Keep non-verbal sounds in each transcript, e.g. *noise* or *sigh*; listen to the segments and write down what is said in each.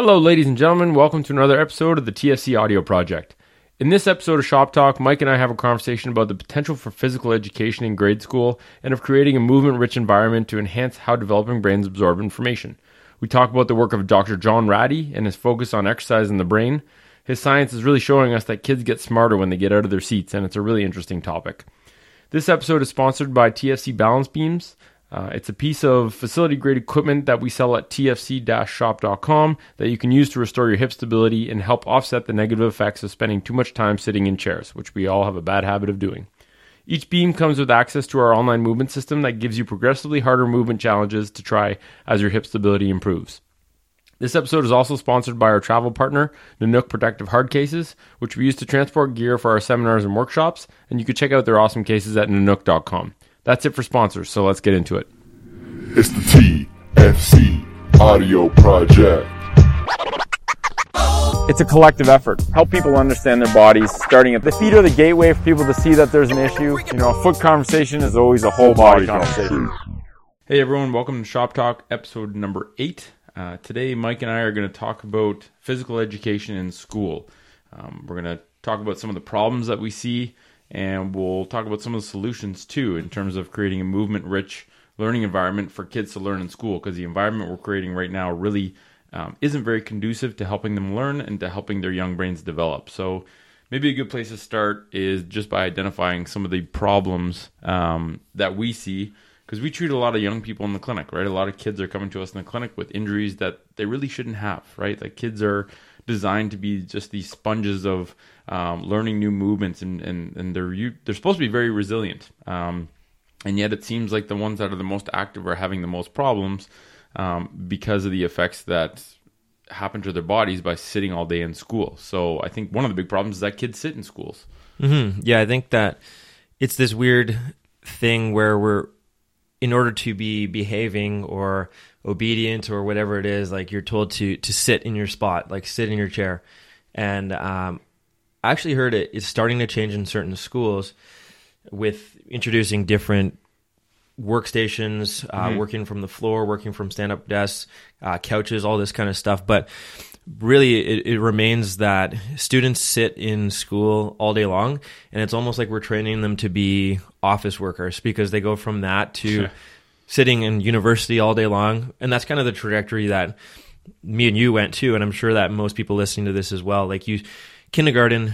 Hello, ladies and gentlemen. Welcome to another episode of the TFC Audio Project. In this episode of Shop Talk, Mike and I have a conversation about the potential for physical education in grade school and of creating a movement rich environment to enhance how developing brains absorb information. We talk about the work of Dr. John Ratey and his focus on exercise in the brain. His science is really showing us that kids get smarter when they get out of their seats, and it's a really interesting topic. This episode is sponsored by TFC Balance Beams. Uh, it's a piece of facility grade equipment that we sell at tfc shop.com that you can use to restore your hip stability and help offset the negative effects of spending too much time sitting in chairs, which we all have a bad habit of doing. Each beam comes with access to our online movement system that gives you progressively harder movement challenges to try as your hip stability improves. This episode is also sponsored by our travel partner, Nanuk Protective Hard Cases, which we use to transport gear for our seminars and workshops, and you can check out their awesome cases at nanuk.com. That's it for sponsors, so let's get into it. It's the TFC Audio Project. It's a collective effort. Help people understand their bodies, starting at the feet are the gateway for people to see that there's an issue. You know, a foot conversation is always a whole body conversation. Hey everyone, welcome to Shop Talk, episode number eight. Uh, today, Mike and I are going to talk about physical education in school. Um, we're going to talk about some of the problems that we see, and we'll talk about some of the solutions too, in terms of creating a movement rich learning environment for kids to learn in school. Because the environment we're creating right now really um, isn't very conducive to helping them learn and to helping their young brains develop. So, maybe a good place to start is just by identifying some of the problems um, that we see because we treat a lot of young people in the clinic, right? A lot of kids are coming to us in the clinic with injuries that they really shouldn't have, right? Like kids are designed to be just these sponges of um, learning new movements, and and and they're they're supposed to be very resilient. Um, and yet, it seems like the ones that are the most active are having the most problems um, because of the effects that happen to their bodies by sitting all day in school. So I think one of the big problems is that kids sit in schools. Mm-hmm. Yeah, I think that it's this weird thing where we're in order to be behaving or obedient or whatever it is, like you're told to to sit in your spot, like sit in your chair. And um, I actually heard it is starting to change in certain schools with introducing different workstations, uh, mm-hmm. working from the floor, working from stand up desks, uh, couches, all this kind of stuff. But really it, it, remains that students sit in school all day long and it's almost like we're training them to be office workers because they go from that to sitting in university all day long and that's kind of the trajectory that me and you went to and i'm sure that most people listening to this as well like you kindergarten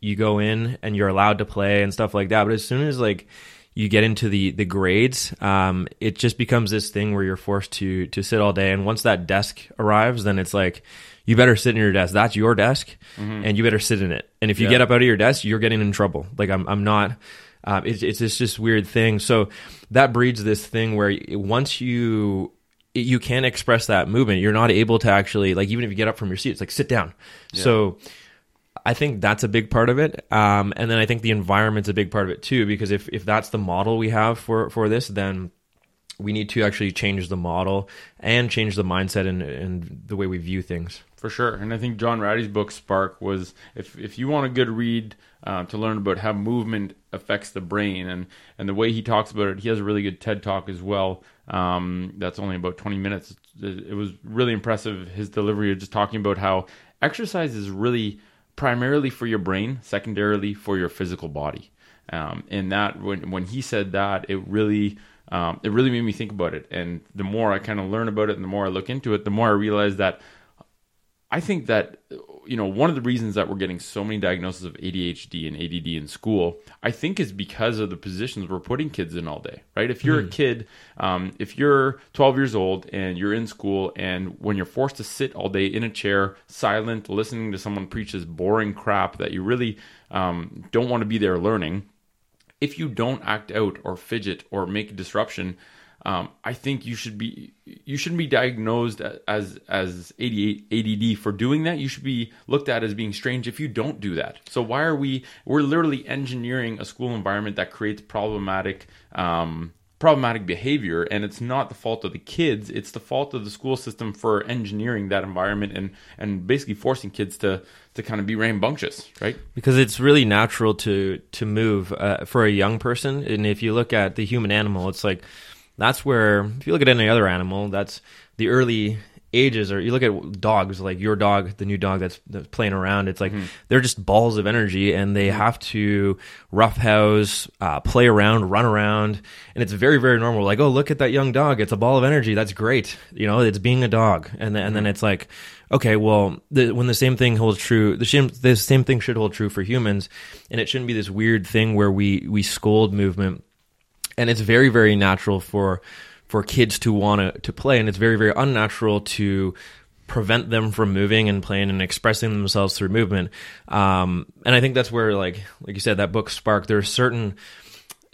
you go in and you're allowed to play and stuff like that but as soon as like you get into the the grades, um, it just becomes this thing where you're forced to to sit all day. And once that desk arrives, then it's like you better sit in your desk. That's your desk, mm-hmm. and you better sit in it. And if you yeah. get up out of your desk, you're getting in trouble. Like I'm, I'm not. Uh, it's it's just weird thing. So that breeds this thing where once you you can't express that movement, you're not able to actually like even if you get up from your seat, it's like sit down. Yeah. So. I think that's a big part of it, um, and then I think the environment's a big part of it too. Because if, if that's the model we have for for this, then we need to actually change the model and change the mindset and, and the way we view things. For sure, and I think John Ratey's book Spark was if if you want a good read uh, to learn about how movement affects the brain and and the way he talks about it, he has a really good TED talk as well. Um, that's only about twenty minutes. It was really impressive his delivery of just talking about how exercise is really primarily for your brain, secondarily for your physical body. Um, and that when when he said that, it really um, it really made me think about it. And the more I kind of learn about it and the more I look into it, the more I realize that I think that you know one of the reasons that we're getting so many diagnoses of ADHD and ADD in school, I think, is because of the positions we're putting kids in all day. Right? If you're mm. a hmm. kid, um, if you're 12 years old and you're in school, and when you're forced to sit all day in a chair, silent, listening to someone preach this boring crap that you really um, don't want to be there learning, if you don't act out or fidget or make a disruption, um, I think you should be you shouldn't be diagnosed as as ADD for doing that. You should be looked at as being strange if you don't do that. So why are we? We're literally engineering a school environment that creates problematic. Um, problematic behavior and it's not the fault of the kids it's the fault of the school system for engineering that environment and and basically forcing kids to to kind of be rambunctious right because it's really natural to to move uh, for a young person and if you look at the human animal it's like that's where if you look at any other animal, that's the early ages or you look at dogs like your dog the new dog that's, that's playing around it's like mm-hmm. they're just balls of energy and they mm-hmm. have to roughhouse uh, play around run around and it's very very normal. Like oh look at that young dog. It's a ball of energy. That's great. You know it's being a dog. And then, and then mm-hmm. it's like okay well the, when the same thing holds true the same, the same thing should hold true for humans and it shouldn't be this weird thing where we we scold movement and it's very very natural for for kids to want to to play and it's very very unnatural to prevent them from moving and playing and expressing themselves through movement. Um, and i think that's where like like you said that book spark there are certain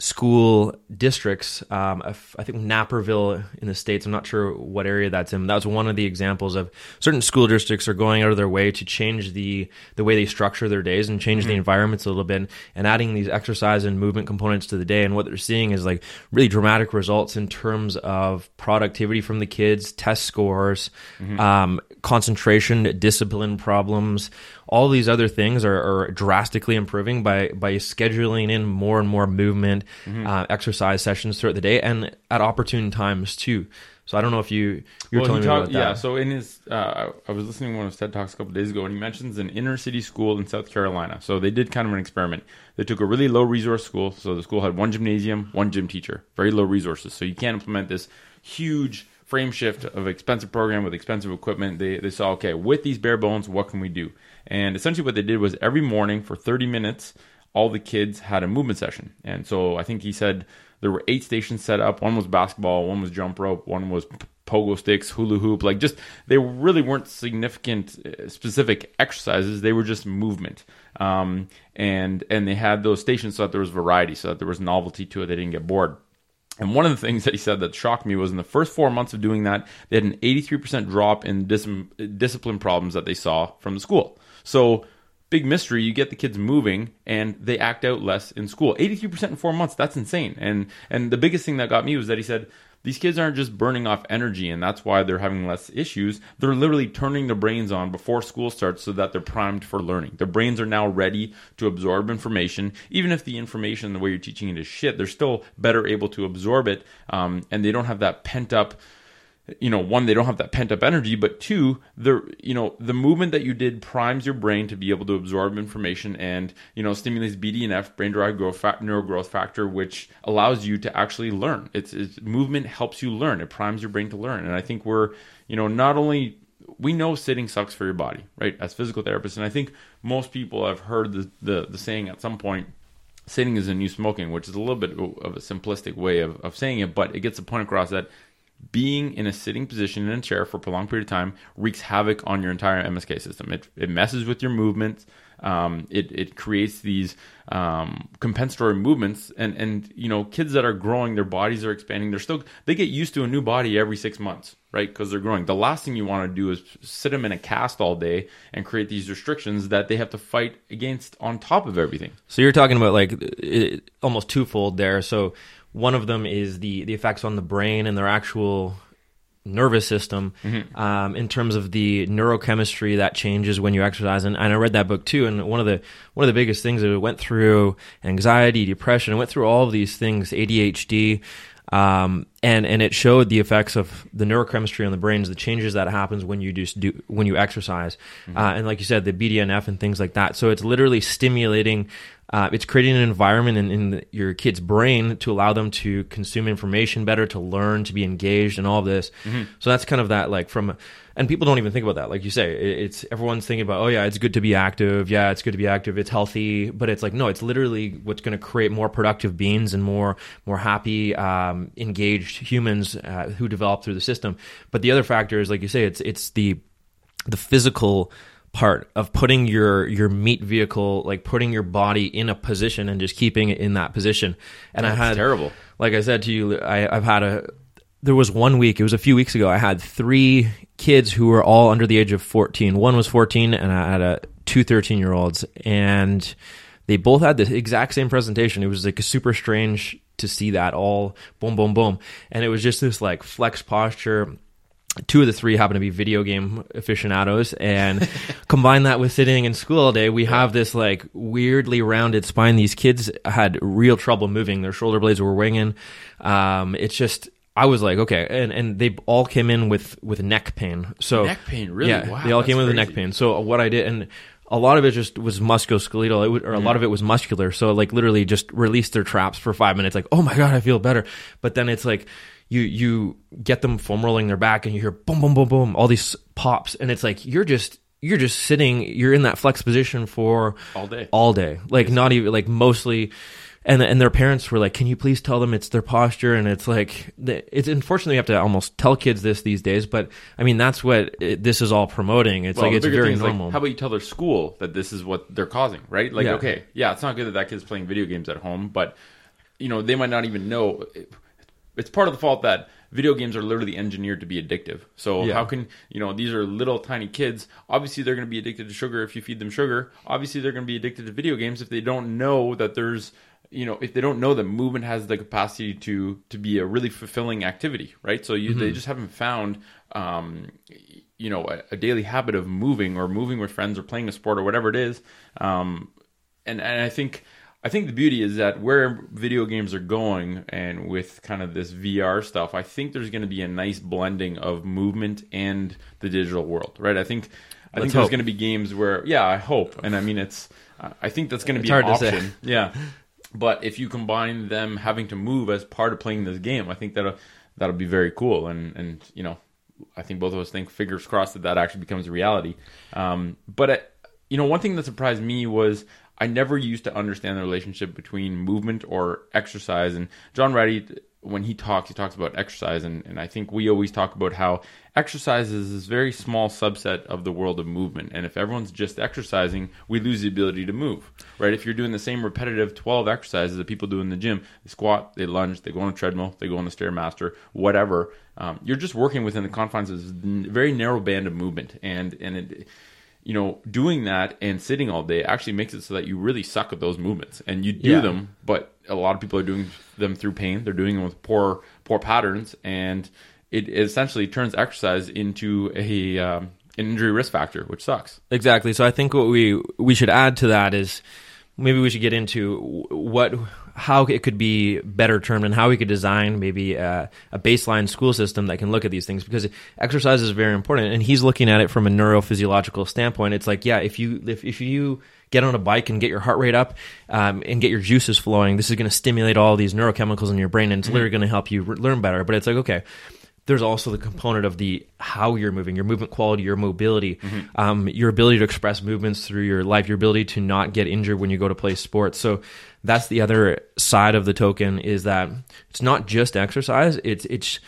school districts. Um, I think Naperville in the states. I'm not sure what area that's in. That was one of the examples of certain school districts are going out of their way to change the the way they structure their days and change the environments a little bit, and adding these exercise and movement components to the day. And what they're seeing is like really dramatic results in terms of productivity from the kids, test scores, um, concentration, discipline problems. All these other things are, are drastically improving by by scheduling in more and more movement, uh, exercise sessions throughout the day, and at opportune times too. So I don't know if you you're Well, telling me talk- about that. Yeah, so in his, uh, I was listening to one of his TED talks a couple days ago, and he mentions an inner city school in South Carolina. So they did kind of an experiment. They took a really low resource school. So the school had one gymnasium, one gym teacher, very low resources. So you can't implement this huge frame shift of expensive program with expensive equipment. They they saw okay with these bare bones, what can we do? And essentially what they did was every morning for 30 minutes, all the kids had a movement session. And so I think he said there were eight stations set up. One was basketball, one was jump rope, one was pogo sticks, hula hoop. Like just they really weren't significant uh, specific exercises. They were just movement. Um, and and they had those stations so that there was variety, so that there was novelty to it. They didn't get bored. And one of the things that he said that shocked me was in the first four months of doing that, they had an 83% drop in dis- discipline problems that they saw from the school. So, big mystery, you get the kids moving and they act out less in school. 83% in four months, that's insane. And, and the biggest thing that got me was that he said, these kids aren't just burning off energy and that's why they're having less issues. They're literally turning their brains on before school starts so that they're primed for learning. Their brains are now ready to absorb information. Even if the information, the way you're teaching it is shit, they're still better able to absorb it. Um, and they don't have that pent up you know, one, they don't have that pent up energy, but two, the you know, the movement that you did primes your brain to be able to absorb information and you know stimulates BDNF, brain derived growth fa- neurogrowth factor, which allows you to actually learn. It's, it's movement helps you learn. It primes your brain to learn, and I think we're you know not only we know sitting sucks for your body, right? As physical therapists, and I think most people have heard the the, the saying at some point sitting is a new smoking, which is a little bit of a simplistic way of, of saying it, but it gets the point across that being in a sitting position in a chair for a prolonged period of time wreaks havoc on your entire MSK system. It, it messes with your movements. Um, it, it creates these um, compensatory movements and, and you know kids that are growing their bodies are expanding they're still they get used to a new body every six months right because they're growing the last thing you want to do is sit them in a cast all day and create these restrictions that they have to fight against on top of everything So you're talking about like it, almost twofold there. So one of them is the the effects on the brain and their actual nervous system um, in terms of the neurochemistry that changes when you exercise and, and I read that book too and one of the one of the biggest things that it went through anxiety depression it went through all of these things ADHD um, and and it showed the effects of the neurochemistry on the brains, the changes that happens when you do, do when you exercise, uh, and like you said, the BDNF and things like that. So it's literally stimulating. Uh, it's creating an environment in, in the, your kid's brain to allow them to consume information better, to learn, to be engaged, and all of this. So that's kind of that like from, and people don't even think about that. Like you say, it, it's everyone's thinking about, oh yeah, it's good to be active. Yeah, it's good to be active. It's healthy, but it's like no, it's literally what's going to create more productive beings and more more happy, um, engaged humans uh, who develop through the system. But the other factor is, like you say, it's it's the the physical part of putting your your meat vehicle like putting your body in a position and just keeping it in that position. And i That's had terrible. like i said to you I, i've had a there was one week it was a few weeks ago i had three kids who were all under the age of 14 one was 14 and i had a two 13 year olds and they both had the exact same presentation. It was like super strange to see that all boom boom boom. And it was just this like flex posture two of the three happen to be video game aficionados and *laughs* combine that with sitting in school all day we have this like weirdly rounded spine these kids had real trouble moving their shoulder blades were winging um, it's just I was like, okay, and and they all came in with with neck pain. So Neck pain, really? Yeah, Wow, they all came in with neck pain. So what I did, and a lot of it just was musculoskeletal, it would, or a Mm-hmm. lot of it was muscular. So like literally just release their traps for five minutes, like, oh my god, I feel better. But then it's like you you get them foam rolling their back, and you hear boom boom boom boom, all these pops, and it's like you're just you're just sitting, you're in that flex position for All day. all day, like not even like mostly. And, and their parents were like, "Can you please tell them it's their posture?" And it's like, it's unfortunately you have to almost tell kids this these days. But I mean, that's what it, this is all promoting. It's Well, like it's very is, like, normal. how about you tell their school that this is what they're causing, right? Like, Yeah. okay, yeah, it's not good that that kid's playing video games at home, but you know they might not even know. It's part of the fault that video games are literally engineered to be addictive. So Yeah. how can you know these are little tiny kids? Obviously, they're going to be addicted to sugar if you feed them sugar. Obviously, they're going to be addicted to video games if they don't know that there's you know if they don't know that movement has the capacity to to be a really fulfilling activity right so you they just haven't found um you know a, a daily habit of moving or moving with friends or playing a sport or whatever it is um and and i think i think the beauty is that where video games are going and with kind of this vr stuff i think there's going to be a nice blending of movement and the digital world right i think i Let's think there's going to be games where yeah i hope and i mean it's i think that's going to be an hard to say. option *laughs* yeah but if you combine them having to move as part of playing this game, I think that'll that'll be very cool. And and you know, I think both of us think fingers crossed that that actually becomes a reality. Um, but I, you know, one thing that surprised me was I never used to understand the relationship between movement or exercise. And John Ratey, when he talks, he talks about exercise, and, and I think we always talk about how exercise is this very small subset of the world of movement. And if everyone's just exercising, we lose the ability to move, right? If you're doing the same repetitive 12 exercises that people do in the gym, they squat, they lunge, they go on a treadmill, they go on the stairmaster, whatever, um, you're just working within the confines of this very narrow band of movement. And, and it, you know, doing that and sitting all day actually makes it so that you really suck at those movements and you do Yeah. them, but a lot of people are doing them through pain. They're doing them with poor, poor patterns, and it essentially turns exercise into a um, an injury risk factor, which sucks. Exactly. So I think what we we should add to that is maybe we should get into what how it could be better termed and how we could design maybe a, a baseline school system that can look at these things because exercise is very important and he's looking at it from a neurophysiological standpoint. It's like yeah if you if, if you get on a bike and get your heart rate up um, and get your juices flowing this is going to stimulate all these neurochemicals in your brain and it's literally going to help you re- learn better. But it's like okay there's also the component of the how you're moving, your movement quality, your mobility, um, your ability to express movements through your life, your ability to not get injured when you go to play sports. So that's the other side of the token is that it's not just exercise; it's it's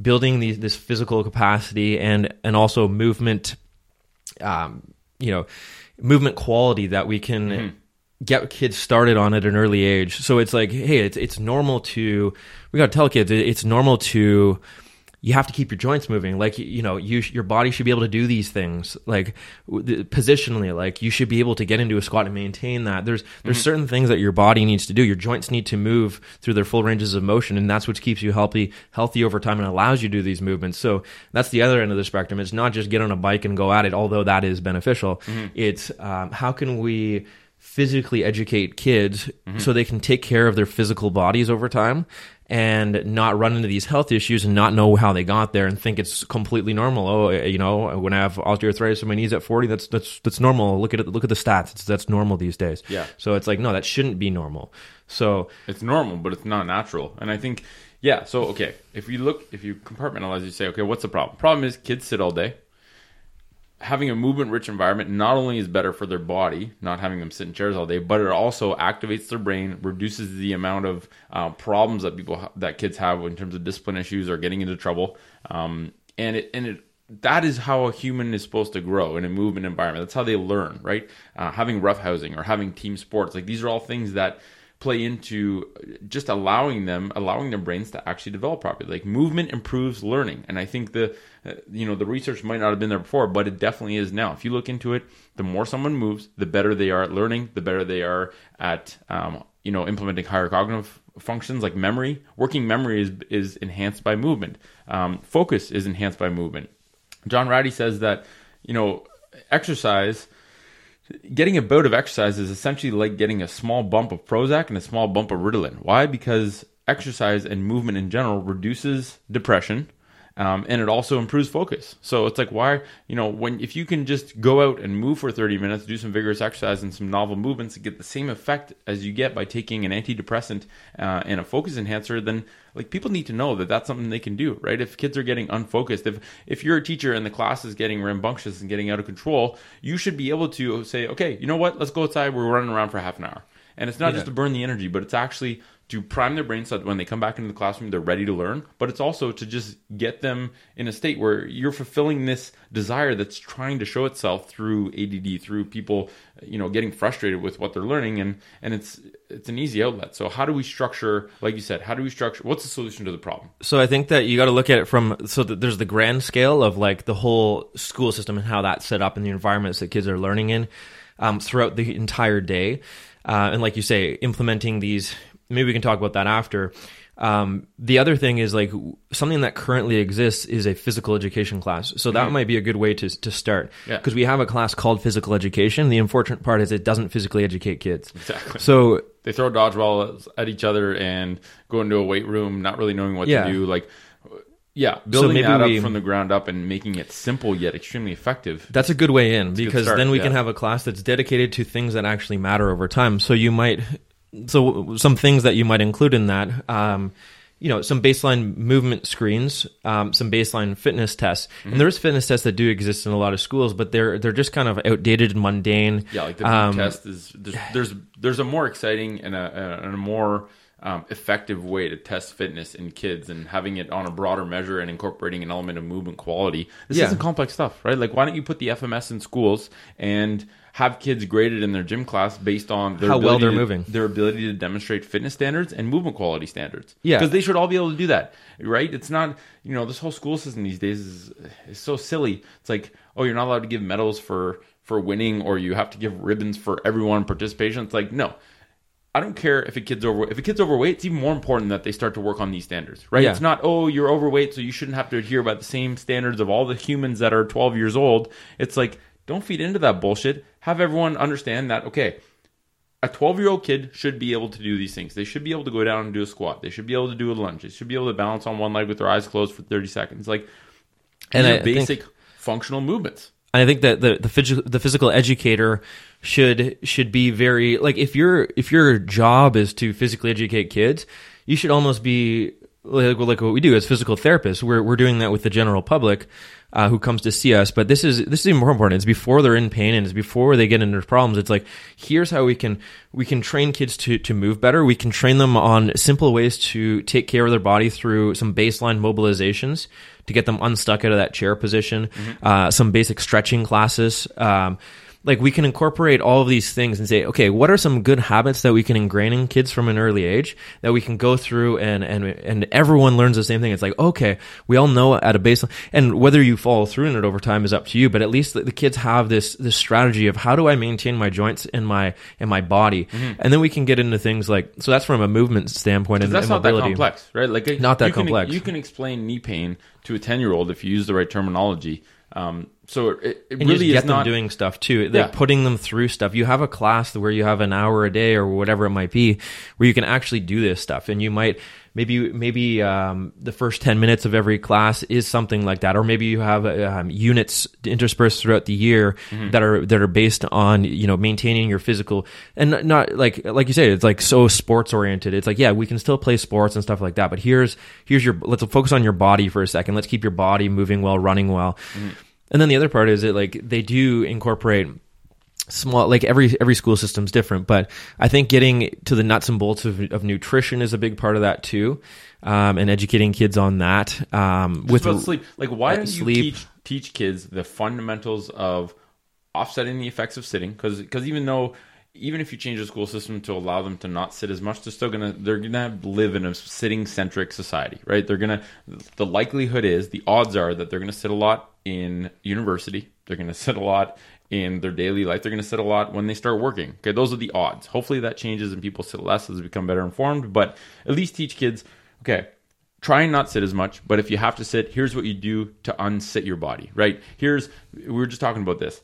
building these, this physical capacity and and also movement, um, you know, movement quality that we can get kids started on at an early age. So it's like, hey, it's it's normal to we got to tell kids it's normal to you have to keep your joints moving. Like you know, you your body should be able to do these things. Like w- the- positionally, like you should be able to get into a squat and maintain that. There's there's mm-hmm. certain things that your body needs to do. Your joints need to move through their full ranges of motion, and that's what keeps you healthy healthy over time and allows you to do these movements. So that's the other end of the spectrum. It's not just get on a bike and go at it, although that is beneficial. Mm-hmm. It's um, how can we physically educate kids mm-hmm. so they can take care of their physical bodies over time and not run into these health issues and not know how they got there and think it's completely normal. Oh, eh, you know, when I have osteoarthritis in my knees at 40, that's that's that's normal. Look at it, look at the stats. It's, that's normal these days. Yeah. So it's like no, that shouldn't be normal. So It's normal, but it's not natural. And I think, yeah. So okay, if you look, if you compartmentalize, you say, okay, what's the problem? Problem is kids sit all day. Having a movement-rich environment not only is better for their body, not having them sit in chairs all day, but it also activates their brain, reduces the amount of uh, problems that people ha- that kids have in terms of discipline issues or getting into trouble. Um, and it and it that is how a human is supposed to grow in a movement environment. That's how they learn, right? Uh, having roughhousing or having team sports, like these are all things that play into just allowing them allowing their brains to actually develop properly. Like movement improves learning. And i think the uh, you know the research might not have been there before but it definitely is now. If you look into it the more someone moves the better they are at learning the better they are at um, you know implementing higher cognitive functions like memory. Working memory is is enhanced by movement. Um, focus is enhanced by movement. John Ratey says that you know exercise getting a bout of exercise is essentially like getting a small bump of Prozac and a small bump of Ritalin. Why? Because exercise and movement in general reduces depression. Um, and it also improves focus. So it's like why you know when if you can just go out and move for 30 minutes, do some vigorous exercise and some novel movements to get the same effect as you get by taking an antidepressant uh, and a focus enhancer, then like people need to know that that's something they can do, right? If kids are getting unfocused, if if you're a teacher and the class is getting rambunctious and getting out of control, you should be able to say, okay, you know what, let's go outside. We're running around for half an hour. And it's not just to burn the energy, but it's actually to prime their brains so that when they come back into the classroom, they're ready to learn. But it's also to just get them in a state where you're fulfilling this desire that's trying to show itself through ADD, through people, you know, getting frustrated with what they're learning, and and it's it's an easy outlet. So how do we structure, like you said, how do we structure? What's the solution to the problem? So I think that you got to look at it from so that there's the grand scale of like the whole school system and how that's set up and the environments that kids are learning in um, throughout the entire day. Uh, and like you say, implementing these maybe we can talk about that after. Um, the other thing is like something that currently exists is a physical education class. So that Mhm. might be a good way to, to start. Yeah. Because we have a class called physical education. The unfortunate part is it doesn't physically educate kids. Exactly. So They throw dodgeballs at each other and go into a weight room, not really knowing what Yeah. to do. Like, yeah, building maybe that we- up from the ground up and making it simple yet extremely effective. That's a good way in because start, then we yeah. can have a class that's dedicated to things that actually matter over time. So you might, so some things that you might include in that, um, you know, some baseline movement screens, um, some baseline fitness tests, Mm-hmm. and there's fitness tests that do exist in a lot of schools, but they're they're just kind of outdated and mundane. Yeah, like the Um, test is there's, there's there's a more exciting and a, and a more um, effective way to test fitness in kids and having it on a broader measure and incorporating an element of movement quality. This Yeah. isn't complex stuff, right? Like, why don't you put the FMS in schools and have kids graded in their gym class based on their How well they're to- moving. their ability to demonstrate fitness standards and movement quality standards. Yeah. because they should all be able to do that, right? It's not you know this whole school system these days is is so silly. It's like oh you're not allowed to give medals for for winning or you have to give ribbons for everyone participation. It's like no. I don't care if a kid's over if a kid's overweight. It's even more important that they start to work on these standards, right? Yeah. It's not oh you're overweight, so you shouldn't have to adhere by the same standards of all the humans that are 12 years old. It's like don't feed into that bullshit. Have everyone understand that okay, a 12 year old kid should be able to do these things. They should be able to go down and do a squat. They should be able to do a lunge. They should be able to balance on one leg with their eyes closed for 30 seconds. Like, And I are think- basic functional movements. I think that the the, phys- the physical educator should should be very like if your if your job is to physically educate kids, you should almost be like, like what we do as physical therapists. We're we're doing that with the general public uh, who comes to see us. But this is this is even more important. It's before they're in pain and it's before they get into problems. It's like here's how we can we can train kids to to move better. We can train them on simple ways to take care of their body through some baseline mobilizations to get them unstuck out of that chair position. Uh, some basic stretching classes. Um, like we can incorporate all of these things and say, okay, what are some good habits that we can ingrain in kids from an early age that we can go through and and and everyone learns the same thing. It's like, okay, we all know at a baseline, and whether you follow through in it over time is up to you. But at least the, the kids have this this strategy of how do I maintain my joints and my and my body, and then we can get into things like so. That's from a movement standpoint and, That's and not that mobility. complex, right? Like Not that you can- complex. you can explain knee pain to a 10 year old if you use the right terminology. Um, so it, it and you really just get them not doing stuff too. Like Yeah. putting them through stuff. You have a class where you have an hour a day or whatever it might be, where you can actually do this stuff, and you might maybe maybe um, the first ten minutes of every class is something like that, or maybe you have um, units interspersed throughout the year Mm-hmm. that are that are based on you know maintaining your physical and not- not like like you say it's like so sports oriented. It's like yeah we can still play sports and stuff like that, but here's here's your let's focus on your body for a second. Let's keep your body moving well, running well. Mm-hmm. And then the other part is that like they do incorporate small like every every school system's different but i think getting to the nuts and bolts of, of nutrition is a big part of that too um, and educating kids on that um, with sleep, like why uh, don't you sleep. teach teach kids the fundamentals of offsetting the effects of sitting? because Because even though even if you change the school system to allow them to not sit as much, they're still gonna they're gonna live in a sitting centric society, right? They're gonna the likelihood is the odds are that they're gonna sit a lot in university. They're gonna *laughs* sit a lot in their daily life. They're to sit a lot when they start working. Okay, those are the odds. Hopefully that changes and people sit less as they become better informed. But at least teach kids, okay, try and not sit as much. But if you have to sit, here's what you do to unsit your body. Right? Here's we were just talking about this.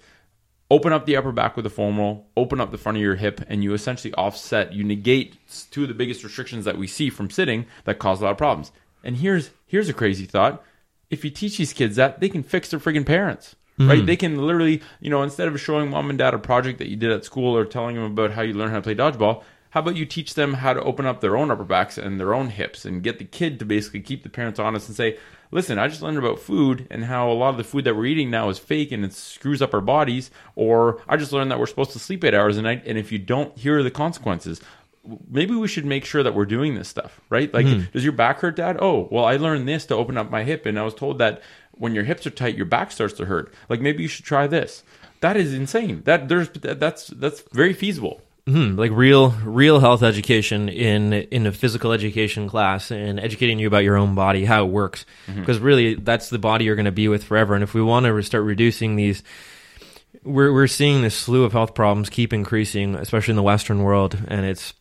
Open up the upper back with a foam roll, open up the front of your hip, and you essentially offset, you negate two of the biggest restrictions that we see from sitting that cause a lot of problems. And here's here's a crazy thought. If you teach these kids that, they can fix their friggin' parents. Hmm. Right? They can literally, you know, instead of showing mom and dad a project that you did at school or telling them about how you learn how to play dodgeball, how about you teach them how to open up their own upper backs and their own hips and get the kid to basically keep the parents honest and say, listen, I just learned about food and how a lot of the food that we're eating now is fake and it screws up our bodies. Or I just learned that we're supposed to sleep eight hours a night. And if you don't, here are the consequences. Maybe we should make sure that we're doing this stuff, right? Like, hmm. does your back hurt, Dad? Oh, well, I learned this to open up my hip, and I was told that when your hips are tight, your back starts to hurt. Like, maybe you should try this. That is insane. That there's that's that's very feasible. Hmm, like real real health education in in a physical education class and educating you about your own body how it works because really that's the body you're going to be with forever and if we want to start reducing these we're we're seeing this slew of health problems keep increasing especially in the western world and it's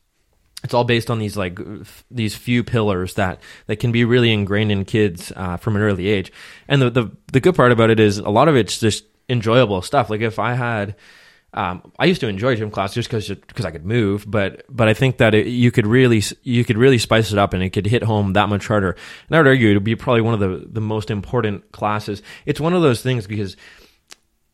it's all based on these like f- these few pillars that that can be really ingrained in kids uh, from an early age. And the, the the good part about it is a lot of it's just enjoyable stuff. Like if I had, um, I used to enjoy gym class just because because I could move, but but I think that it, you could really you could really spice it up and it could hit home that much harder. And I would argue it would be probably one of the the most important classes. It's one of those things because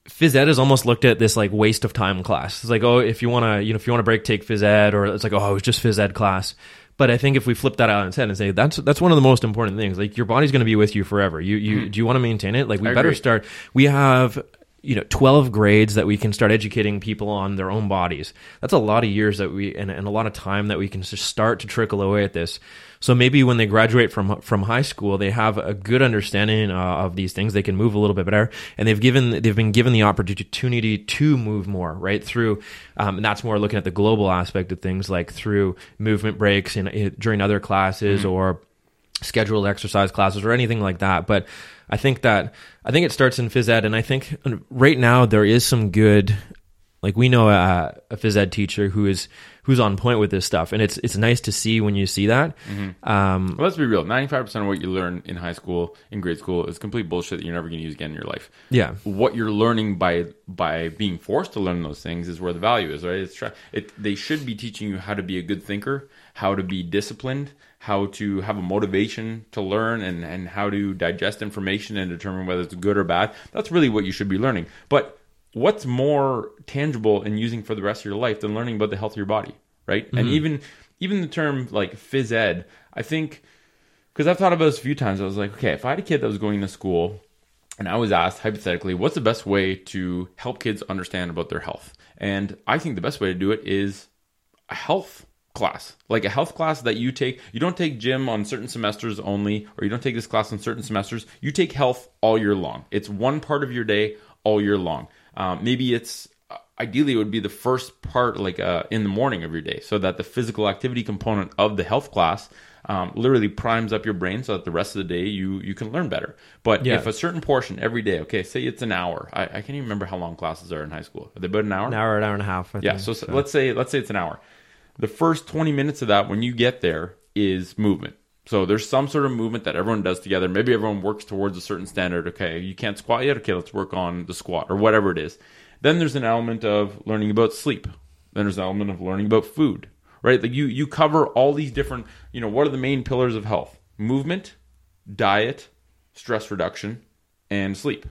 phys ed is almost looked at this like waste of time class. It's like, oh, if you want to, you know, if you want to break, take phys ed, or it's like, oh, it's just phys ed class. But I think if we flip that out head and say that's that's one of the most important things. Like your body's going to be with you forever. You you do you want to maintain it? Like we I better agree. start. We have you know 12 grades that we can start educating people on their own bodies. That's a lot of years that we and, and a lot of time that we can just start to trickle away at this. So maybe when they graduate from from high school, they have a good understanding uh, of these things. They can move a little bit better, and they've given they've been given the opportunity to move more, right? Through um, and that's more looking at the global aspect of things, like through movement breaks in, in during other classes or scheduled exercise classes or anything like that. But I think that I think it starts in phys ed, and I think uh, right now there is some good. Like we know a, a phys ed teacher who is who's on point with this stuff, and it's it's nice to see when you see that. Um, Well, let's be real. Ninety-five percent of what you learn in high school, in grade school, is complete bullshit that you're never going to use again in your life. Yeah. What you're learning by by being forced to learn those things is where the value is, right? It's try, it. They should be teaching you how to be a good thinker, how to be disciplined, how to have a motivation to learn, and and how to digest information and determine whether it's good or bad. That's really what you should be learning. But what's more tangible and using for the rest of your life than learning about the health of your body, right? And mm-hmm. even even the term like phys ed, I think because I've thought about this a few times. I was like, okay, if I had a kid that was going to school and I was asked hypothetically, what's the best way to help kids understand about their health? And I think the best way to do it is a health class, like a health class that you take. You don't take gym on certain semesters only, or you don't take this class on certain semesters. You take health all year long. It's one part of your day all year long. Um, maybe it's uh, ideally it would be the first part, like uh, in the morning of your day, so that the physical activity component of the health class um, literally primes up your brain so that the rest of the day you you can learn better. But Yeah. if a certain portion every day, okay, say it's an hour. I, I can't even remember how long classes are in high school. Are they about an hour? an hour, an hour and a half. I Yeah. think, So, so let's say let's say it's an hour. The first twenty minutes of that, when you get there, is movement. So there's some sort of movement that everyone does together. Maybe everyone works towards a certain standard. Okay, you can't squat yet. Okay, let's work on the squat or whatever it is. Then there's an element of learning about sleep. Then there's an element of learning about food. Right? Like you you cover all these different. You know what are the main pillars of health? Movement, diet, stress reduction, and sleep.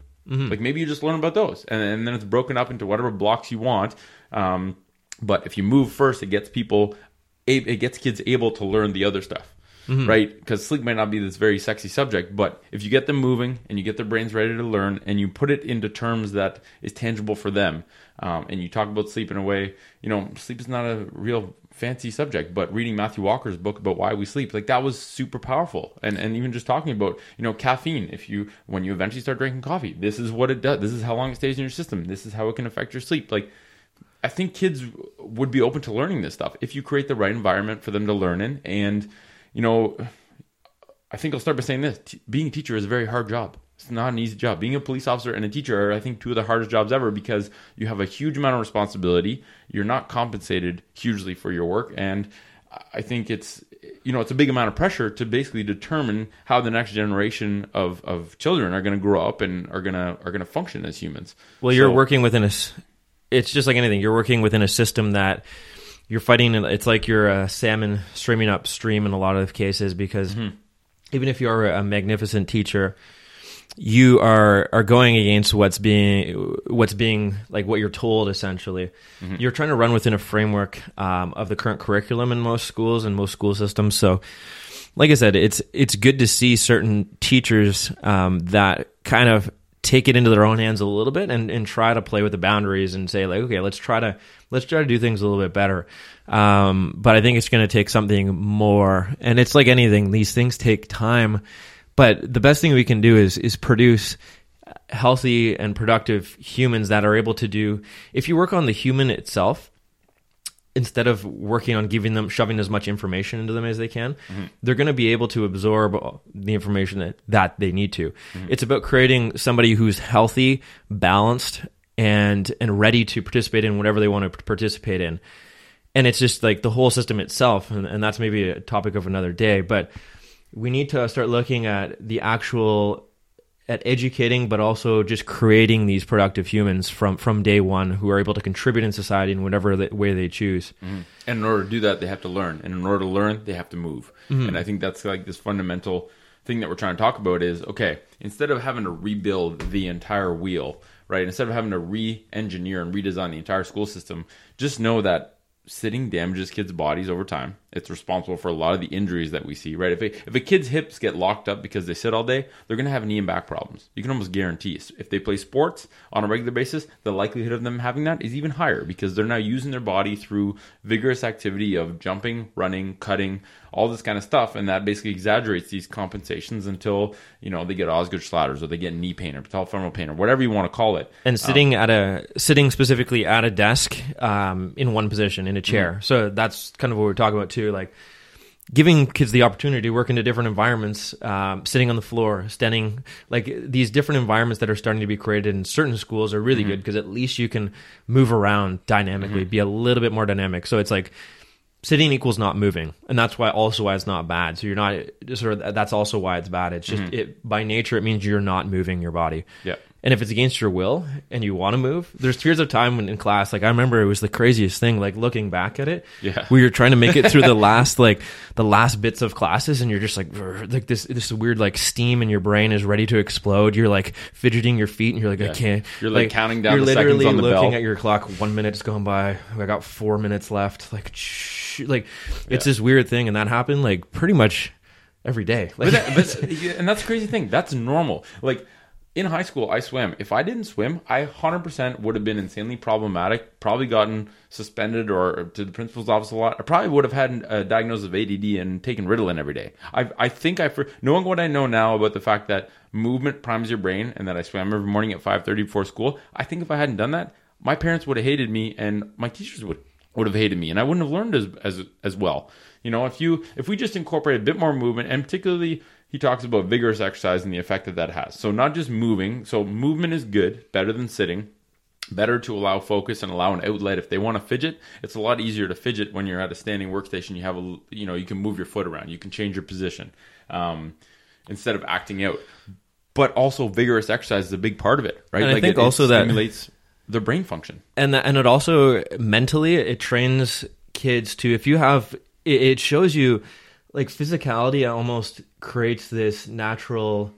Like maybe you just learn about those, and, and then it's broken up into whatever blocks you want. Um, but if you move first, it gets people, it gets kids able to learn the other stuff, right? Because sleep might not be this very sexy subject, but if you get them moving and you get their brains ready to learn, and you put it into terms that is tangible for them, um, and you talk about sleep in a way, you know, sleep is not a real fancy subject, but reading Matthew Walker's book about why we sleep, like that was super powerful. And and even just talking about, you know, caffeine, if you when you eventually start drinking coffee, this is what it does. This is how long it stays in your system. This is how it can affect your sleep. Like I think kids would be open to learning this stuff if you create the right environment for them to learn in. And, you know, I think I'll start by saying this T- being a teacher is a very hard job. It's not an easy job. Being a police officer and a teacher are, I think, two of the hardest jobs ever because you have a huge amount of responsibility. You're not compensated hugely for your work. And I think it's, you know, it's a big amount of pressure to basically determine how the next generation of, of children are going to grow up and are going to, are going to function as humans. Well, you're So- working within a it's just like anything. You're working within a system that you're fighting. It's like you're a salmon streaming upstream in a lot of cases because even if you're a magnificent teacher, you are are going against what's being what's being like what you're told essentially. You're trying to run within a framework um, of the current curriculum in most schools and most school systems. So, like I said, it's it's good to see certain teachers um, that kind of take it into their own hands a little bit and, and try to play with the boundaries and say like, okay, let's try to let's try to do things a little bit better. Um, but I think it's going to take something more, and it's like anything; these things take time. But the best thing we can do is is produce healthy and productive humans that are able to do. If you work on the human itself, instead of working on giving them shoving as much information into them as they can mm-hmm. they're going to be able to absorb the information that, that they need to. Mm-hmm. It's about creating somebody who's healthy balanced and and ready to participate in whatever they want to participate in. And it's just like the whole system itself and, and that's maybe a topic of another day but we need to start looking at the actual at educating but also just creating these productive humans from from day one who are able to contribute in society in whatever the, way they choose mm-hmm. And in order to do that, they have to learn. And in order to learn, they have to move. Mm-hmm. And I think that's like this fundamental thing that we're trying to talk about is okay, instead of having to rebuild the entire wheel, right? Instead of having to re engineer and redesign the entire school system, just know that sitting damages kids' bodies over time. It's responsible for a lot of the injuries that we see, right? If a, if a kid's hips get locked up because they sit all day, they're going to have knee and back problems. You can almost guarantee. If they play sports on a regular basis, the likelihood of them having that is even higher because they're now using their body through vigorous activity of jumping, running, cutting, all this kind of stuff, and that basically exaggerates these compensations until you know they get Osgood Schlatters or they get knee pain or patellofemoral pain or whatever you want to call it. and sitting at a sitting specifically at a desk um, in one position in a chair. So that's kind of what we're talking about too like giving kids the opportunity to work into different environments um, sitting on the floor standing like these different environments that are starting to be created in certain schools are really good because at least you can move around dynamically be a little bit more dynamic. So it's like sitting equals not moving and that's why also why it's not bad so you're not sort of that's also why it's bad it's just mm-hmm. it by nature it means you're not moving your body Yeah. and if it's against your will and you want to move, there's periods of time when in class, like I remember it was the craziest thing, like looking back at it. Yeah. *laughs* Where you're trying to make it through the *laughs* last, like the last bits of classes and you're just like, like this, this weird like steam in your brain is ready to explode. You're like fidgeting your feet and you're like, I can't. You're, like, counting down You're the seconds literally on the looking bell. at your clock. One minute's gone by. I got four minutes left. Like, shh, like it's this weird thing. And that happened like pretty much every day. Like, But, that, but *laughs* *laughs* and that's the crazy thing. That's normal. Like in high school, I swam. If I didn't swim, I 100% would have been insanely problematic. Probably gotten suspended or to the principal's office a lot. I probably would have had a diagnosis of ADD and taken Ritalin every day. I, I think I, for knowing what I know now about the fact that movement primes your brain and that I swam every morning at 5:30 before school, I think if I hadn't done that, my parents would have hated me and my teachers would would have hated me and I wouldn't have learned as as as well. You know, if you if we just incorporate a bit more movement and particularly he talks about vigorous exercise and the effect that that has. So not just moving. So movement is good, better than sitting. Better to allow focus and allow an outlet. If they want to fidget, it's a lot easier to fidget when you're at a standing workstation. You have a, you know, you can move your foot around. You can change your position um, instead of acting out. But also, vigorous exercise is a big part of it, right? And I think it, also it that- stimulates the brain function. and that, and it also mentally it trains kids to if you have it, it shows you like physicality almost creates this natural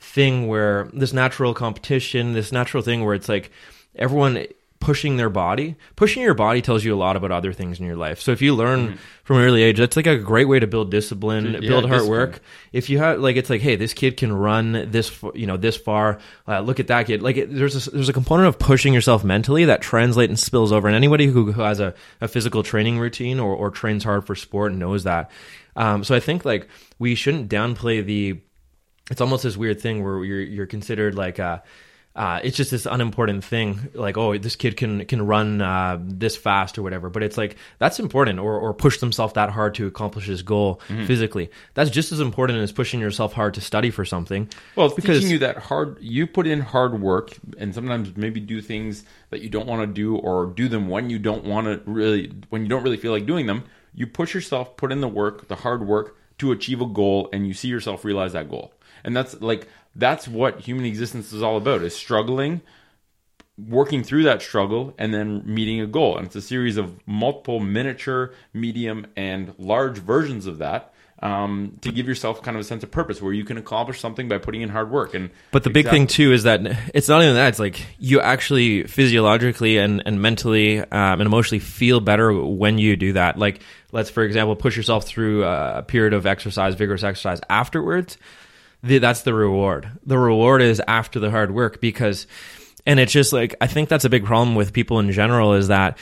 thing where this natural competition this natural thing where it's like everyone pushing their body. Pushing your body tells you a lot about other things in your life. So if you learn from an early age that's like a great way to build discipline Mm-hmm. Yeah, build hard discipline. work. If you have like it's like hey this kid can run this you know this far uh, look at that kid. Like it, there's a, there's a component of pushing yourself mentally that translates and spills over. And anybody who, who has a, a physical training routine or, or trains hard for sport knows that. Um, so i think like we shouldn't downplay the it's almost this weird thing where you're you're considered like uh uh, it's just this unimportant thing, like oh, this kid can can run uh, this fast or whatever. But it's like that's important, or or push themselves that hard to accomplish his goal Mm-hmm. physically. That's just as important as pushing yourself hard to study for something. Well, it's because you that hard. You put in hard work, and sometimes maybe do things that you don't want to do, or do them when you don't want to really, when you don't really feel like doing them. You push yourself, put in the work, the hard work to achieve a goal, and you see yourself realize that goal. And that's like that's what human existence is all about: is struggling working through that struggle and then meeting a goal. And it's a series of multiple miniature, medium, and large versions of that um, to give yourself kind of a sense of purpose where you can accomplish something by putting in hard work. And But the big thing too is that it's not even that. It's like you actually physiologically and, and mentally um, and emotionally feel better when you do that. Like let's, for example, push yourself through a period of exercise, vigorous exercise afterwards. The, that's the reward. The reward is after the hard work because, and it's just like I think that's a big problem with people in general is that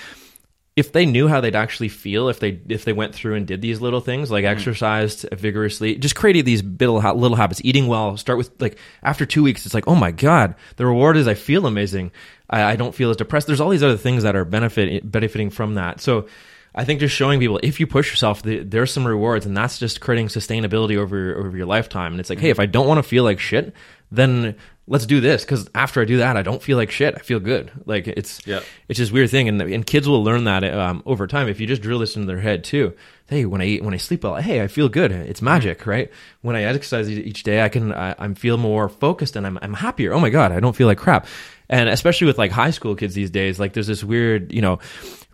if they knew how they'd actually feel if they if they went through and did these little things like mm. exercised vigorously just created these little little habits eating well start with like after two weeks it's like oh my god the reward is i feel amazing i, I don't feel as depressed there's all these other things that are benefit benefiting from that so I think just showing people if you push yourself, the, there's some rewards, and that's just creating sustainability over over your lifetime. And it's like, mm-hmm. hey, if I don't want to feel like shit, then let's do this because after I do that, I don't feel like shit. I feel good. Like it's yeah. it's just weird thing, and and kids will learn that um, over time if you just drill this into their head too. Hey, when I eat, when I sleep well, hey, I feel good. It's magic, mm-hmm. right? When I exercise each day, I can I, I'm feel more focused and I'm I'm happier. Oh my god, I don't feel like crap. And especially with like high school kids these days, like there's this weird, you know,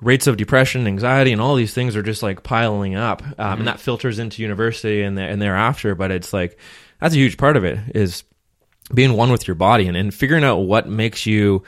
rates of depression, anxiety, and all these things are just like piling up, um, mm-hmm. and that filters into university and the, and thereafter. But it's like that's a huge part of it is being one with your body and, and figuring out what makes you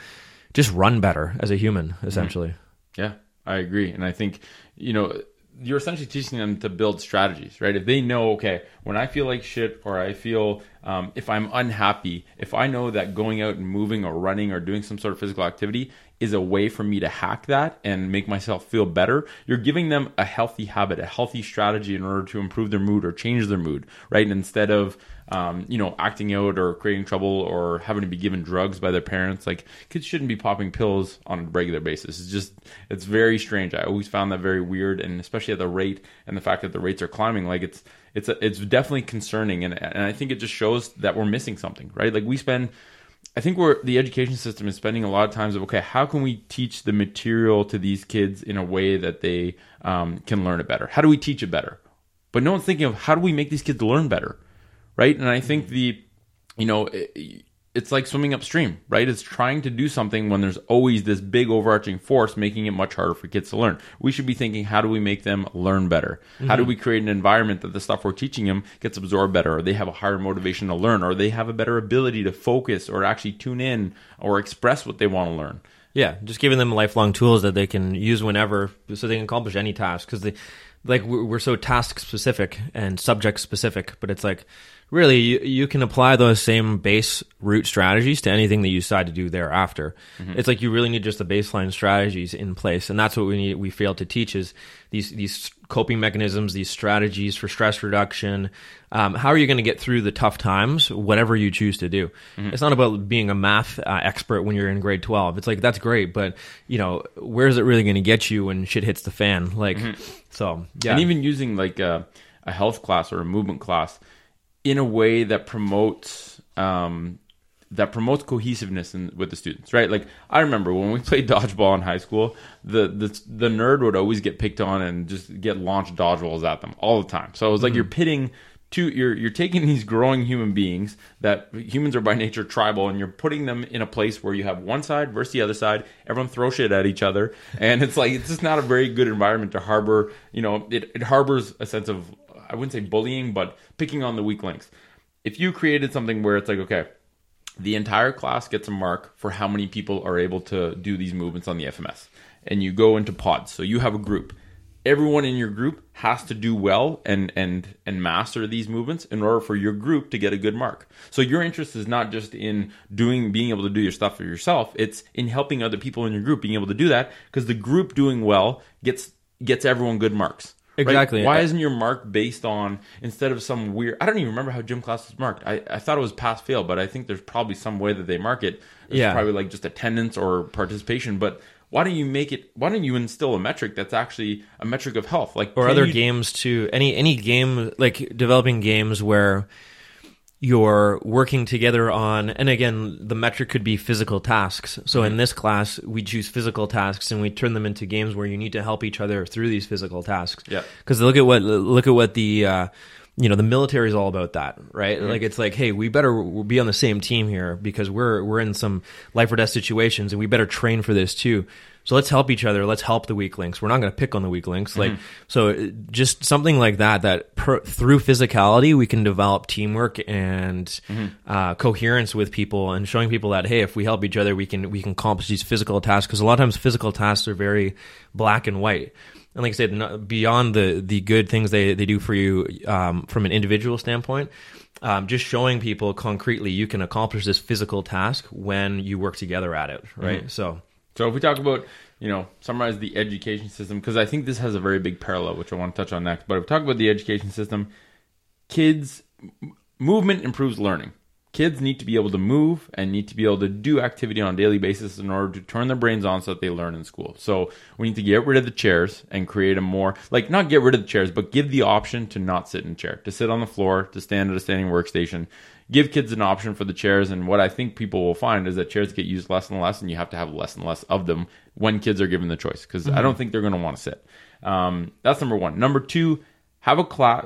just run better as a human, essentially. Mm-hmm. Yeah, I agree, and I think you know you're essentially teaching them to build strategies, right? If they know, okay, when I feel like shit or I feel um, if I'm unhappy, if I know that going out and moving or running or doing some sort of physical activity is a way for me to hack that and make myself feel better, you're giving them a healthy habit, a healthy strategy in order to improve their mood or change their mood, right? And instead of um, you know, acting out or creating trouble or having to be given drugs by their parents. Like kids shouldn't be popping pills on a regular basis. It's just it's very strange. I always found that very weird, and especially at the rate and the fact that the rates are climbing. Like it's it's it's definitely concerning, and and I think it just shows that we're missing something, right? Like we spend. I think we're the education system is spending a lot of times of okay, how can we teach the material to these kids in a way that they um, can learn it better? How do we teach it better? But no one's thinking of how do we make these kids learn better? right? And I think the, you know, it, it's like swimming upstream, right? It's trying to do something when there's always this big overarching force making it much harder for kids to learn. We should be thinking, how do we make them learn better? Mm-hmm. How do mm-hmm. we create an environment that the stuff we're teaching them gets absorbed better, or they have a higher motivation to learn, or they have a better ability to focus or actually tune in or express what they want to learn? Yeah, just giving them lifelong tools that they can use whenever so they can accomplish any task because they like we're so task specific and subject specific, but it's like really you, you can apply those same base root strategies to anything that you decide to do thereafter. Mm-hmm. It's like you really need just the baseline strategies in place, and that's what we need. We fail to teach is these these coping mechanisms, these strategies for stress reduction. Um, how are you going to get through the tough times, whatever you choose to do? Mm-hmm. It's not about being a math uh, expert when you're in grade twelve. It's like that's great, but you know where is it really going to get you when shit hits the fan? Like mm-hmm. so, yeah. And even using like a, a health class or a movement class in a way that promotes um, that promotes cohesiveness in, with the students, right? Like I remember when we *laughs* played dodgeball in high school, the the the nerd would always get picked on and just get launched dodgeballs at them all the time. So it was like mm-hmm. you're pitting two you're you're taking these growing human beings that humans are by nature tribal and you're putting them in a place where you have one side versus the other side everyone throw shit at each other and it's like it's just not a very good environment to harbor you know it, it harbors a sense of I wouldn't say bullying, but picking on the weak links. If you created something where it's like, okay, the entire class gets a mark for how many people are able to do these movements on the FMS, and you go into pods. So you have a group. Everyone in your group has to do well and and and master these movements in order for your group to get a good mark. So your interest is not just in doing being able to do your stuff for yourself, it's in helping other people in your group being able to do that because the group doing well gets gets everyone good marks. Exactly. Right? Why isn't your mark based on instead of some weird? I don't even remember how gym class is marked. I, I thought it was pass fail, but I think there's probably some way that they mark it. It's yeah. probably like just attendance or participation. But why don't you make it? Why don't you instill a metric that's actually a metric of health, like or other you, games too? Any any game like developing games where you're working together on and again the metric could be physical tasks. So mm-hmm. in this class we choose physical tasks and we turn them into games where you need to help each other through these physical tasks. Yeah. Because look at what look at what the uh, you know the military is all about that right? Like it's like hey we better be on the same team here because we're we're in some life or death situations and we better train for this too so let's help each other. Let's help the weak links. We're not going to pick on the weak links. Like so uh, just something like that that per, through physicality we can develop teamwork and uh, coherence with people and showing people that hey if we help each other we can we can accomplish these physical tasks. Because a lot of times physical tasks are very black and white. And like I said, beyond the the good things they, they do for you um, from an individual standpoint, um, just showing people concretely you can accomplish this physical task when you work together at it, right? So So if we talk about, you know, summarize the education system, because I think this has a very big parallel, which I want to touch on next. But if we talk about the education system, kids movement improves learning. Kids need to be able to move and need to be able to do activity on a daily basis in order to turn their brains on so that they learn in school. So we need to get rid of the chairs and create a more like not get rid of the chairs, but give the option to not sit in a chair, to sit on the floor, to stand at a standing workstation. Give kids an option for the chairs, and what I think people will find is that chairs get used less and less, and you have to have less and less of them when kids are given the choice. Because I don't think they're going to want to sit. Um, that's number one. Number two, have a class,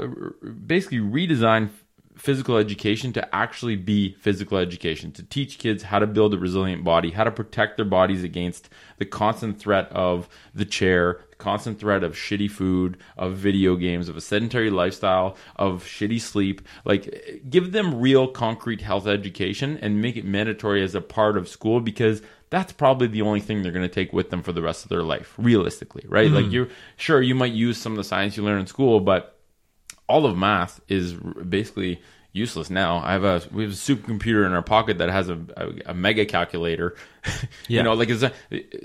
basically redesign physical education to actually be physical education to teach kids how to build a resilient body how to protect their bodies against the constant threat of the chair the constant threat of shitty food of video games of a sedentary lifestyle of shitty sleep. Like give them real concrete health education and make it mandatory as a part of school because that's probably the only thing they're going to take with them for the rest of their life realistically right? Like mm-hmm. you're sure you might use some of the science you learn in school but all of math is basically useless now. I have a we have a supercomputer in our pocket that has a, a, a mega calculator. *laughs* yeah. you know, like is that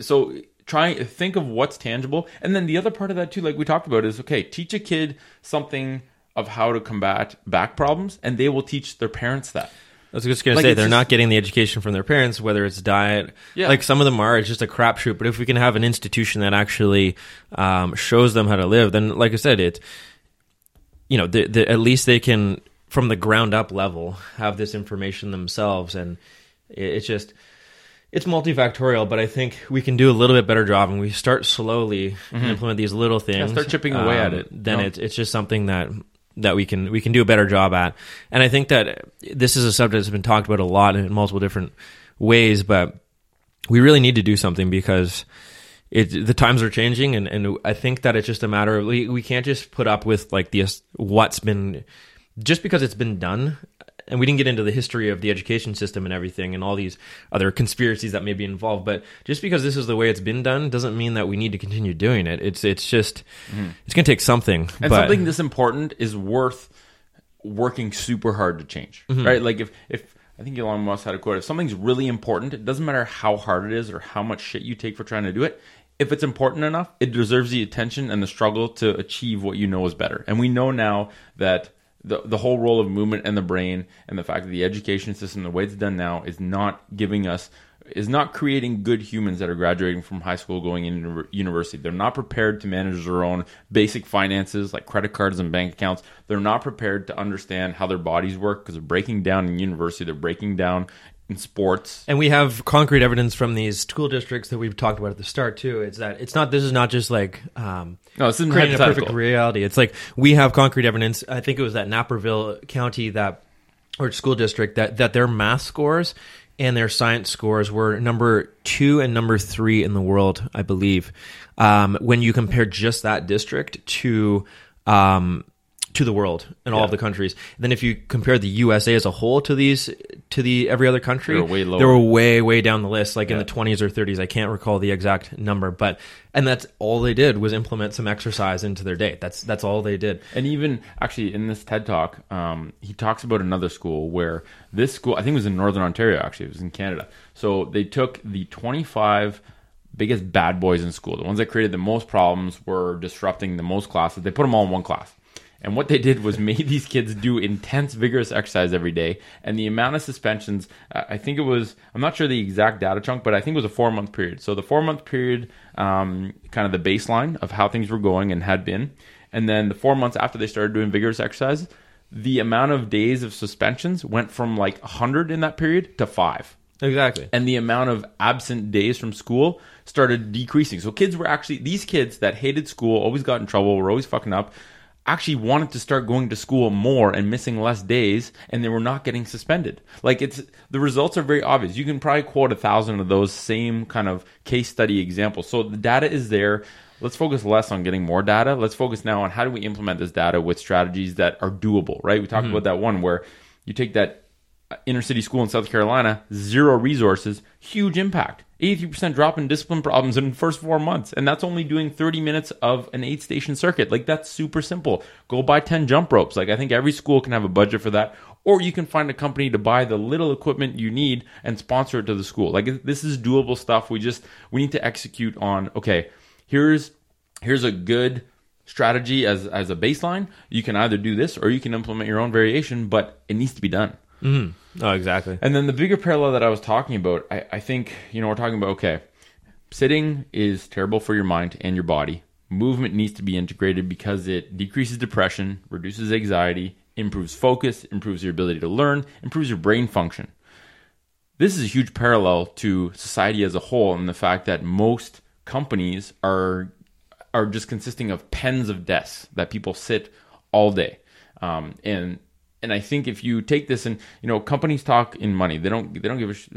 so try think of what's tangible. And then the other part of that too, like we talked about, is okay, teach a kid something of how to combat back problems, and they will teach their parents that. I was just going to Like, say they're just- not getting the education from their parents, whether it's diet. Yeah. Like some of them are, it's just a crapshoot. But if we can have an institution that actually um, shows them how to live, then, like I said, it, you know, the, the, at least they can, from the ground up level, have this information themselves, and it, it's just. It's multifactorial, but I think we can do a little bit better job, and we start slowly and implement these little things. Mm-hmm. start chipping away at it. Then No. it's it's just something that that we can we can do a better job at. And I think that this is a subject that's been talked about a lot in multiple different ways, but we really need to do something because it the times are changing and, and I think that it's just a matter of we, we can't just put up with like this what's been just because it's been done and we didn't get into the history of the education system and everything and all these other conspiracies that may be involved but just because this is the way it's been done doesn't mean that we need to continue doing it. It's it's just it's going to take something and but something this important is worth working super hard to change Mm-hmm. right? Like if if i think elon musk had a quote if something's really important it doesn't matter how hard it is or how much shit you take for trying to do it if it's important enough it deserves the attention and the struggle to achieve what you know is better and we know now that the, the whole role of movement and the brain and the fact that the education system the way it's done now is not giving us is not creating good humans that are graduating from high school going into university. They're not prepared to manage their own basic finances like credit cards and bank accounts. They're not prepared to understand how their bodies work because they're breaking down in university. They're breaking down in sports. And we have concrete evidence from these school districts that we've talked about at the start too. It's that it's not. This is not just like um, No, this isn't creating a perfect reality. It's like we have concrete evidence. I think it was that Naperville County that or school district that that their math scores and their science scores were number two and number three in the world, I believe. Um, when you compare just that district to um, to the world and all of the countries, then if you compare the USA as a whole to these to the every other country, They were way they were way way down the list, like in the twenties or thirties. I can't recall the exact number, but and that's all they did was implement some exercise into their day. That's that's all they did. And even actually in this TED talk, um, he talks about another school where this school, I think it was in Northern Ontario, actually, it was in Canada. So they took the 25 biggest bad boys in school, the ones that created the most problems, were disrupting the most classes. They put them all in one class. And what they did was *laughs* made these kids do intense, vigorous exercise every day. And the amount of suspensions, I think it was, I'm not sure the exact data chunk, but I think it was a four month period. So the four month period, um, kind of the baseline of how things were going and had been. And then the four months after they started doing vigorous exercise, the amount of days of suspensions went from like 100 in that period to five Exactly. and the amount of absent days from school started decreasing. So kids were actually these kids that hated school, always got in trouble, were always fucking up, actually wanted to start going to school more and missing less days and they were not getting suspended. Like it's the results are very obvious. You can probably quote a thousand of those same kind of case study examples. So the data is there. Let's focus less on getting more data. Let's focus now on how do we implement this data with strategies that are doable right? We talked mm-hmm. about that one where you take that inner city school in South Carolina, zero resources, huge impact. 83% drop in discipline problems in the first four months. And that's only doing 30 minutes of an eight station circuit. Like, that's super simple. Go buy 10 jump ropes. Like, I think every school can have a budget for that. Or you can find a company to buy the little equipment you need and sponsor it to the school. Like, this is doable stuff. We just, we need to execute on, okay, here's, here's a good strategy as, as a baseline. You can either do this or you can implement your own variation, but it needs to be done. Mm-hmm. Oh, exactly. And then the bigger parallel that I was talking about, I, I think, you know, we're talking about, okay, sitting is terrible for your mind and your body. Movement needs to be integrated because it decreases depression, reduces anxiety, improves focus, improves your ability to learn, improves your brain function. This is a huge parallel to society as a whole and the fact that most companies are are just consisting of pens of desks that people sit all day. Um, and and I think if you take this and you know companies talk in money, they don't they don't give a sh-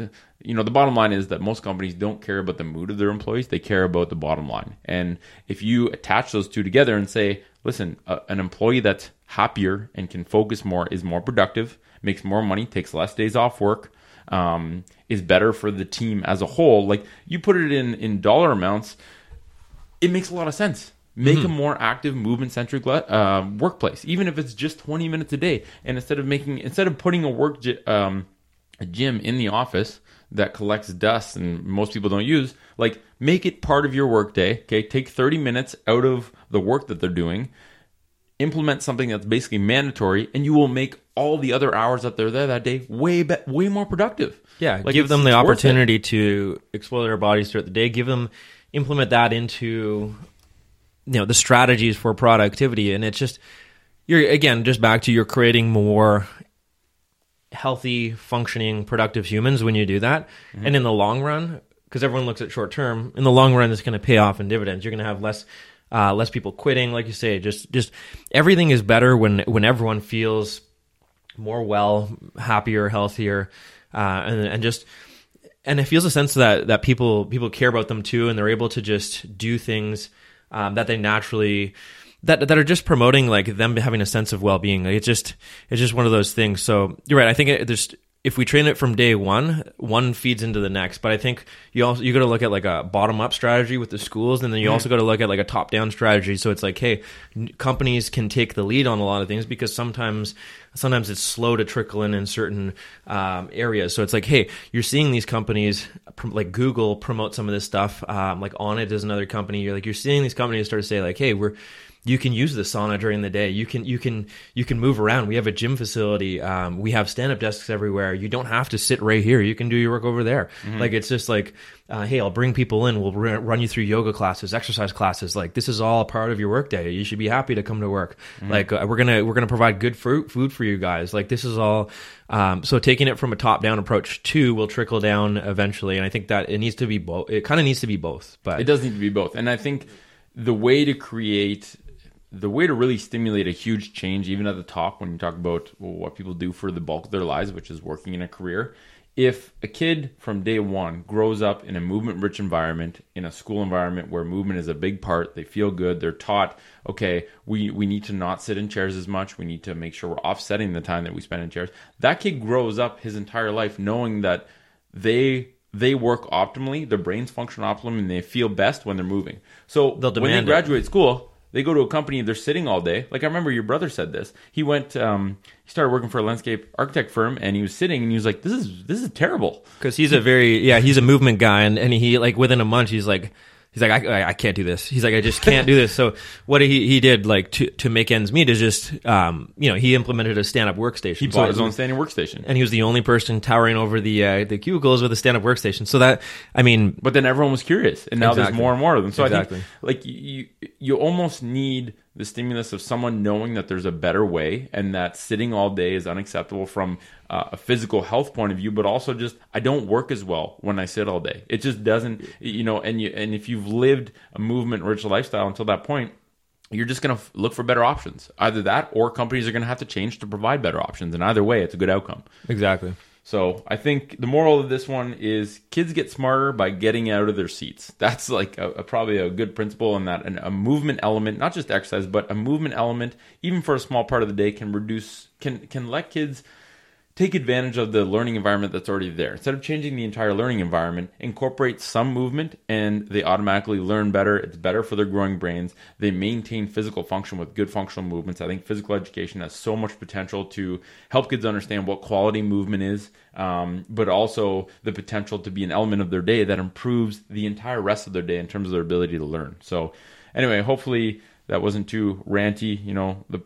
you know the bottom line is that most companies don't care about the mood of their employees, they care about the bottom line. And if you attach those two together and say, listen, a, an employee that's happier and can focus more is more productive, makes more money, takes less days off work, um, is better for the team as a whole. Like you put it in in dollar amounts, it makes a lot of sense make mm-hmm. a more active movement centric uh, workplace even if it's just 20 minutes a day. And instead of making instead of putting a work um, a gym in the office that collects dust and most people don't use like make it part of your workday okay? Take 30 minutes out of the work that they're doing implement something that's basically mandatory and you will make all the other hours that they're there that day way be- way more productive. Yeah like give them the opportunity to explore their bodies throughout the day. Give them implement that into you know the strategies for productivity. And it's just you're again just back to you're creating more healthy functioning productive humans when you do that. Mm-hmm. and in the long run because everyone looks at short term in the long run it's going to pay off in dividends. You're going to have less uh, less people quitting like you say just just everything is better when when everyone feels more well happier healthier uh, and and just and it feels a sense that that people people care about them too and they're able to just do things um, that they naturally that that are just promoting like them having a sense of well being. Like it's just it's just one of those things. So you're right. I think it, there's if we train it from day one, one feeds into the next. But I think you also you got to look at like a bottom up strategy with the schools, and then you mm also got to look at like a top down strategy. So it's like, hey, companies can take the lead on a lot of things because sometimes sometimes it's slow to trickle in in certain um, areas. So it's like, hey, you're seeing these companies like Google promote some of this stuff. Um, like Onnit is another company. You're like you're seeing these companies start to say like, hey, we're you can use the sauna during the day. You can you can you can move around. We have a gym facility. Um, we have stand up desks everywhere. You don't have to sit right here. You can do your work over there. Mm-hmm. Like it's just like, uh, hey, I'll bring people in. We'll run you through yoga classes, exercise classes. Like this is all a part of your workday. You should be happy to come to work. Mm-hmm. Like uh, we're gonna we're gonna provide good fruit food for you guys. Like this is all. Um, so taking it from a top down approach too will trickle down eventually. And I think that it needs to be both. It kind of needs to be both. But it does need to be both. And I think the way to create the way to really stimulate a huge change, even at the top, when you talk about well, what people do for the bulk of their lives, which is working in a career, if a kid from day one grows up in a movement rich environment, in a school environment where movement is a big part, they feel good, they're taught, okay, we, we need to not sit in chairs as much, we need to make sure we're offsetting the time that we spend in chairs. That kid grows up his entire life knowing that they they work optimally, their brains function optimally, and they feel best when they're moving. So when they graduate it. school, they go to a company, they're sitting all day. Like I remember your brother said this. He went, um, he started working for a landscape architect firm, and he was sitting, and he was like, "This is this is terrible." Because he's a very yeah, he's a movement guy, and and he like within a month, he's like he's like, I, I can't do this. He's like, I just can't do this. So what he, he did like to, to make ends meet is just, um, you know, he implemented a stand up workstation. He bought his own standing workstation. And he was the only person towering over the, uh, the cubicles with a stand up workstation. So that, I mean. But then everyone was curious and now exactly. there's more and more of them. So exactly. I think like you, you almost need the stimulus of someone knowing that there's a better way and that sitting all day is unacceptable from uh, a physical health point of view but also just I don't work as well when I sit all day it just doesn't you know and you and if you've lived a movement rich lifestyle until that point you're just going to look for better options. Either that or companies are going to have to change to provide better options. And either way, it's a good outcome. Exactly. So I think the moral of this one is kids get smarter by getting out of their seats. *laughs* That's like a, a, probably a good principle in that a movement element, not just exercise, but a movement element, even for a small part of the day, can reduce can can let kids take advantage of the learning environment that's already there. Instead of changing the entire learning environment, incorporate some movement and they automatically learn better. It's better for their growing brains. They maintain physical function with good functional movements. I think physical education has so much potential to help kids understand what quality movement is, um, but also the potential to be an element of their day that improves the entire rest of their day in terms of their ability to learn. So, anyway, hopefully that wasn't too ranty, you know, the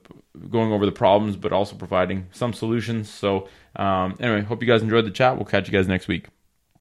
going over the problems, but also providing some solutions. So, um, anyway, hope you guys enjoyed the chat. We'll catch you guys next week.